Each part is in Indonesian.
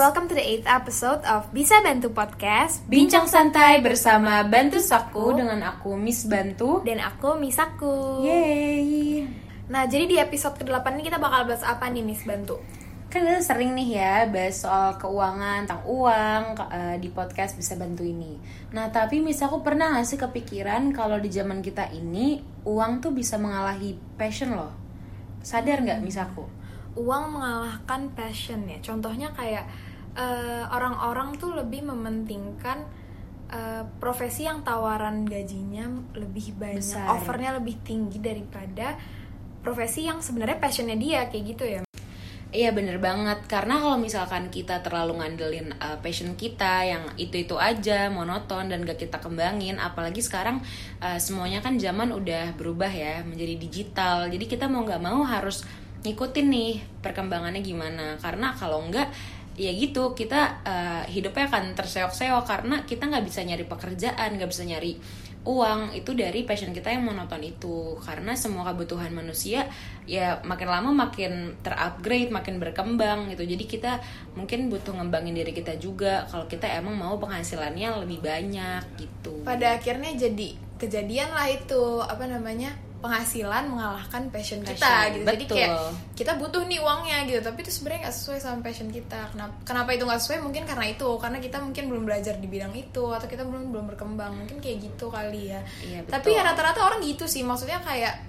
Welcome to the 8th episode of Bisa Bantu Podcast. Bincang santai bersama Bantu Saku dengan aku Miss Bantu. Dan aku Misaku Yeay. Nah jadi di episode ke-8 ini kita bakal bahas apa nih Miss Bantu? Kan kita sering nih ya bahas soal keuangan, tentang uang uh, di podcast Bisa Bantu ini. Nah tapi Miss aku pernah gak sih kepikiran kalau di zaman kita ini Uang tuh bisa mengalahi passion loh? Sadar nggak Miss aku? uang mengalahkan passion ya. Contohnya kayak eh, orang-orang tuh lebih mementingkan uh, profesi yang tawaran gajinya lebih banyak Besar. offernya lebih tinggi daripada profesi yang sebenarnya passionnya dia kayak gitu ya. Iya bener banget. Karena kalau misalkan kita terlalu ngandelin uh, passion kita yang itu itu aja monoton dan gak kita kembangin apalagi sekarang uh, semuanya kan zaman udah berubah ya menjadi digital. Jadi kita mau nggak mau harus ngikutin nih perkembangannya gimana. Karena kalau enggak ya gitu kita uh, hidupnya akan terseok-seok karena kita nggak bisa nyari pekerjaan nggak bisa nyari uang. Itu dari passion kita yang monoton itu. Karena semua kebutuhan manusia ya makin lama makin terupgrade makin berkembang gitu. Jadi kita mungkin butuh ngembangin diri kita juga kalau kita emang mau penghasilannya lebih banyak gitu. Pada akhirnya jadi kejadian lah itu apa namanya penghasilan mengalahkan passion, passion kita gitu. Betul. Jadi kayak kita butuh nih uangnya gitu, tapi itu sebenarnya nggak sesuai sama passion kita. Kenapa? Kenapa itu nggak sesuai? Mungkin karena itu, karena kita mungkin belum belajar di bidang itu atau kita belum belum berkembang. Mungkin kayak gitu kali ya. Iya, betul. Tapi ya rata-rata orang gitu sih. Maksudnya kayak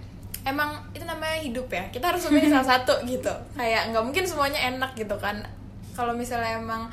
emang itu namanya hidup ya. Kita harus memilih salah satu gitu. Kayak nggak mungkin semuanya enak gitu kan. Kalau misalnya emang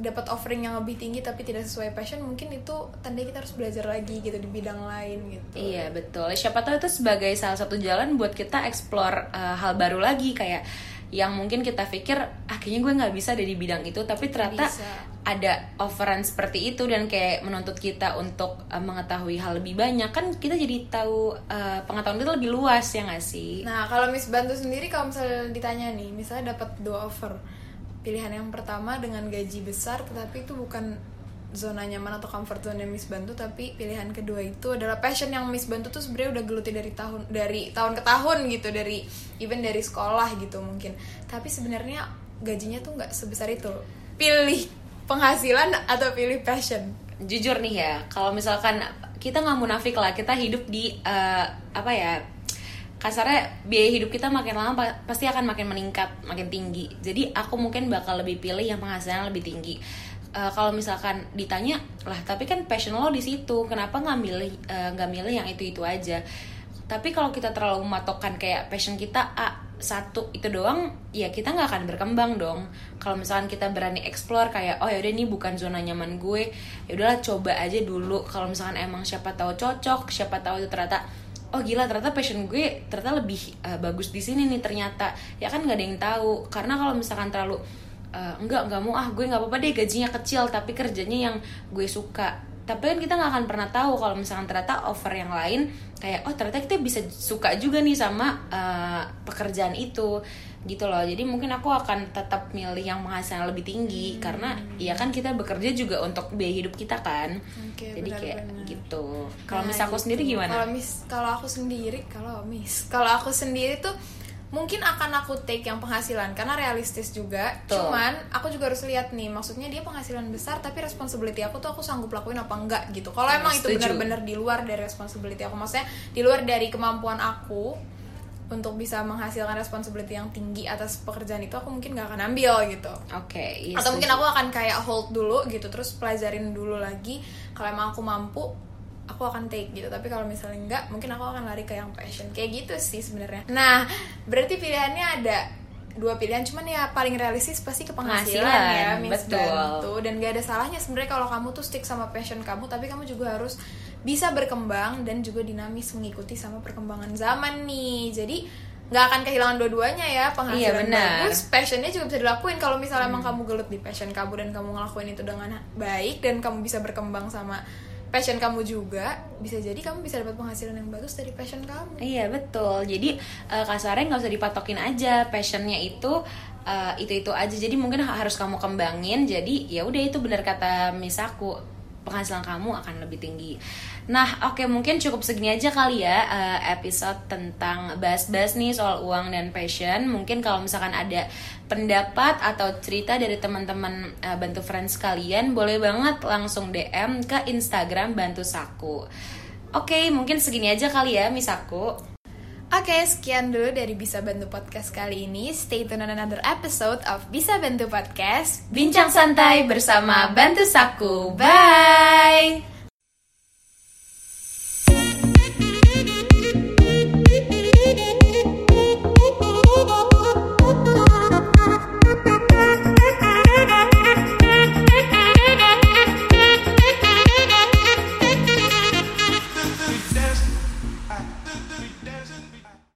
dapat offering yang lebih tinggi tapi tidak sesuai passion mungkin itu tanda kita harus belajar lagi gitu di bidang lain gitu. Iya betul. Siapa tahu itu sebagai salah satu jalan buat kita explore uh, hal baru lagi kayak yang mungkin kita pikir akhirnya gue nggak bisa ada di bidang itu tapi ternyata bisa. ada offeran seperti itu dan kayak menuntut kita untuk uh, mengetahui hal lebih banyak. Kan kita jadi tahu uh, pengetahuan kita lebih luas ya nggak sih? Nah kalau Miss Bantu sendiri kalau misalnya ditanya nih misalnya dapat dua offer pilihan yang pertama dengan gaji besar tetapi itu bukan zona nyaman atau comfort zone yang Miss Bantu tapi pilihan kedua itu adalah passion yang Miss Bantu tuh sebenarnya udah geluti dari tahun dari tahun ke tahun gitu dari even dari sekolah gitu mungkin. Tapi sebenarnya gajinya tuh nggak sebesar itu. Pilih penghasilan atau pilih passion? Jujur nih ya kalau misalkan kita nggak munafik lah kita hidup di uh, apa ya kasarnya biaya hidup kita makin lama pasti akan makin meningkat makin tinggi. Jadi aku mungkin bakal lebih pilih yang penghasilan lebih tinggi. Uh, kalau misalkan ditanya lah tapi kan passion lo di situ. Kenapa nggak milih eh, nggak milih yang itu itu aja? Tapi kalau kita terlalu mematokkan kayak passion kita a satu itu doang ya kita nggak akan berkembang dong. Kalau misalkan kita berani explore kayak oh yaudah ini bukan zona nyaman gue ya udahlah coba aja dulu. Kalau misalkan emang siapa tahu cocok siapa tahu itu ternyata oh gila ternyata passion gue ternyata lebih uh, bagus di sini nih ternyata. Ya kan nggak ada yang tahu. Karena kalau misalkan terlalu uh, enggak enggak mau ah gue nggak apa-apa deh gajinya kecil tapi kerjanya yang gue suka tapi kan kita nggak akan pernah tahu kalau misalkan ternyata offer yang lain kayak oh ternyata kita bisa suka juga nih sama uh, pekerjaan itu gitu loh jadi mungkin aku akan tetap milih yang penghasilan lebih tinggi hmm. karena ya kan kita bekerja juga untuk biaya hidup kita kan okay, jadi benar, kayak benar. gitu kalau nah, mis aku gitu. sendiri gimana kalau mis kalau aku sendiri kalau mis kalau aku sendiri tuh mungkin akan aku take yang penghasilan karena realistis juga Tuh. cuman aku juga harus lihat nih maksudnya dia penghasilan besar tapi responsibility aku tuh aku sanggup lakuin apa enggak gitu kalau emang itu benar-benar di luar dari responsibility aku maksudnya di luar dari kemampuan aku untuk bisa menghasilkan responsibility yang tinggi atas pekerjaan itu aku mungkin gak akan ambil gitu. Oke. Okay, iya, Atau mungkin aku akan kayak hold dulu gitu terus pelajarin dulu lagi kalau emang aku mampu aku akan take gitu. Tapi kalau misalnya enggak mungkin aku akan lari ke yang passion. Kayak gitu sih sebenarnya. Nah berarti pilihannya ada dua pilihan. Cuman ya paling realistis pasti ke penghasilan, ya Miss betul. Bantu dan gak ada salahnya sebenarnya kalau kamu tuh stick sama passion kamu tapi kamu juga harus bisa berkembang dan juga dinamis mengikuti sama perkembangan zaman nih. Jadi nggak akan kehilangan dua-duanya ya. Penghasilan iya, bagus passionnya juga bisa dilakuin. Kalau misalnya hmm. emang kamu gelut di passion kamu dan kamu ngelakuin itu dengan baik dan kamu bisa berkembang sama passion kamu juga bisa jadi kamu bisa dapat penghasilan yang bagus dari passion kamu. Iya betul. Jadi uh, kasarnya nggak usah dipatokin aja passionnya itu uh, itu itu aja. Jadi mungkin harus kamu kembangin. Jadi ya udah itu benar kata misaku penghasilan kamu akan lebih tinggi. Nah, oke mungkin cukup segini aja kali ya uh, episode tentang bahas-bahas nih soal uang dan passion. Mungkin kalau misalkan ada pendapat atau cerita dari teman-teman uh, bantu friends kalian, boleh banget langsung DM ke Instagram bantu saku. Oke, mungkin segini aja kali ya, Misaku. Oke, sekian dulu dari Bisa Bantu Podcast kali ini. Stay tune on another episode of Bisa Bantu Podcast. Bincang santai bersama Bantu Saku. Bye!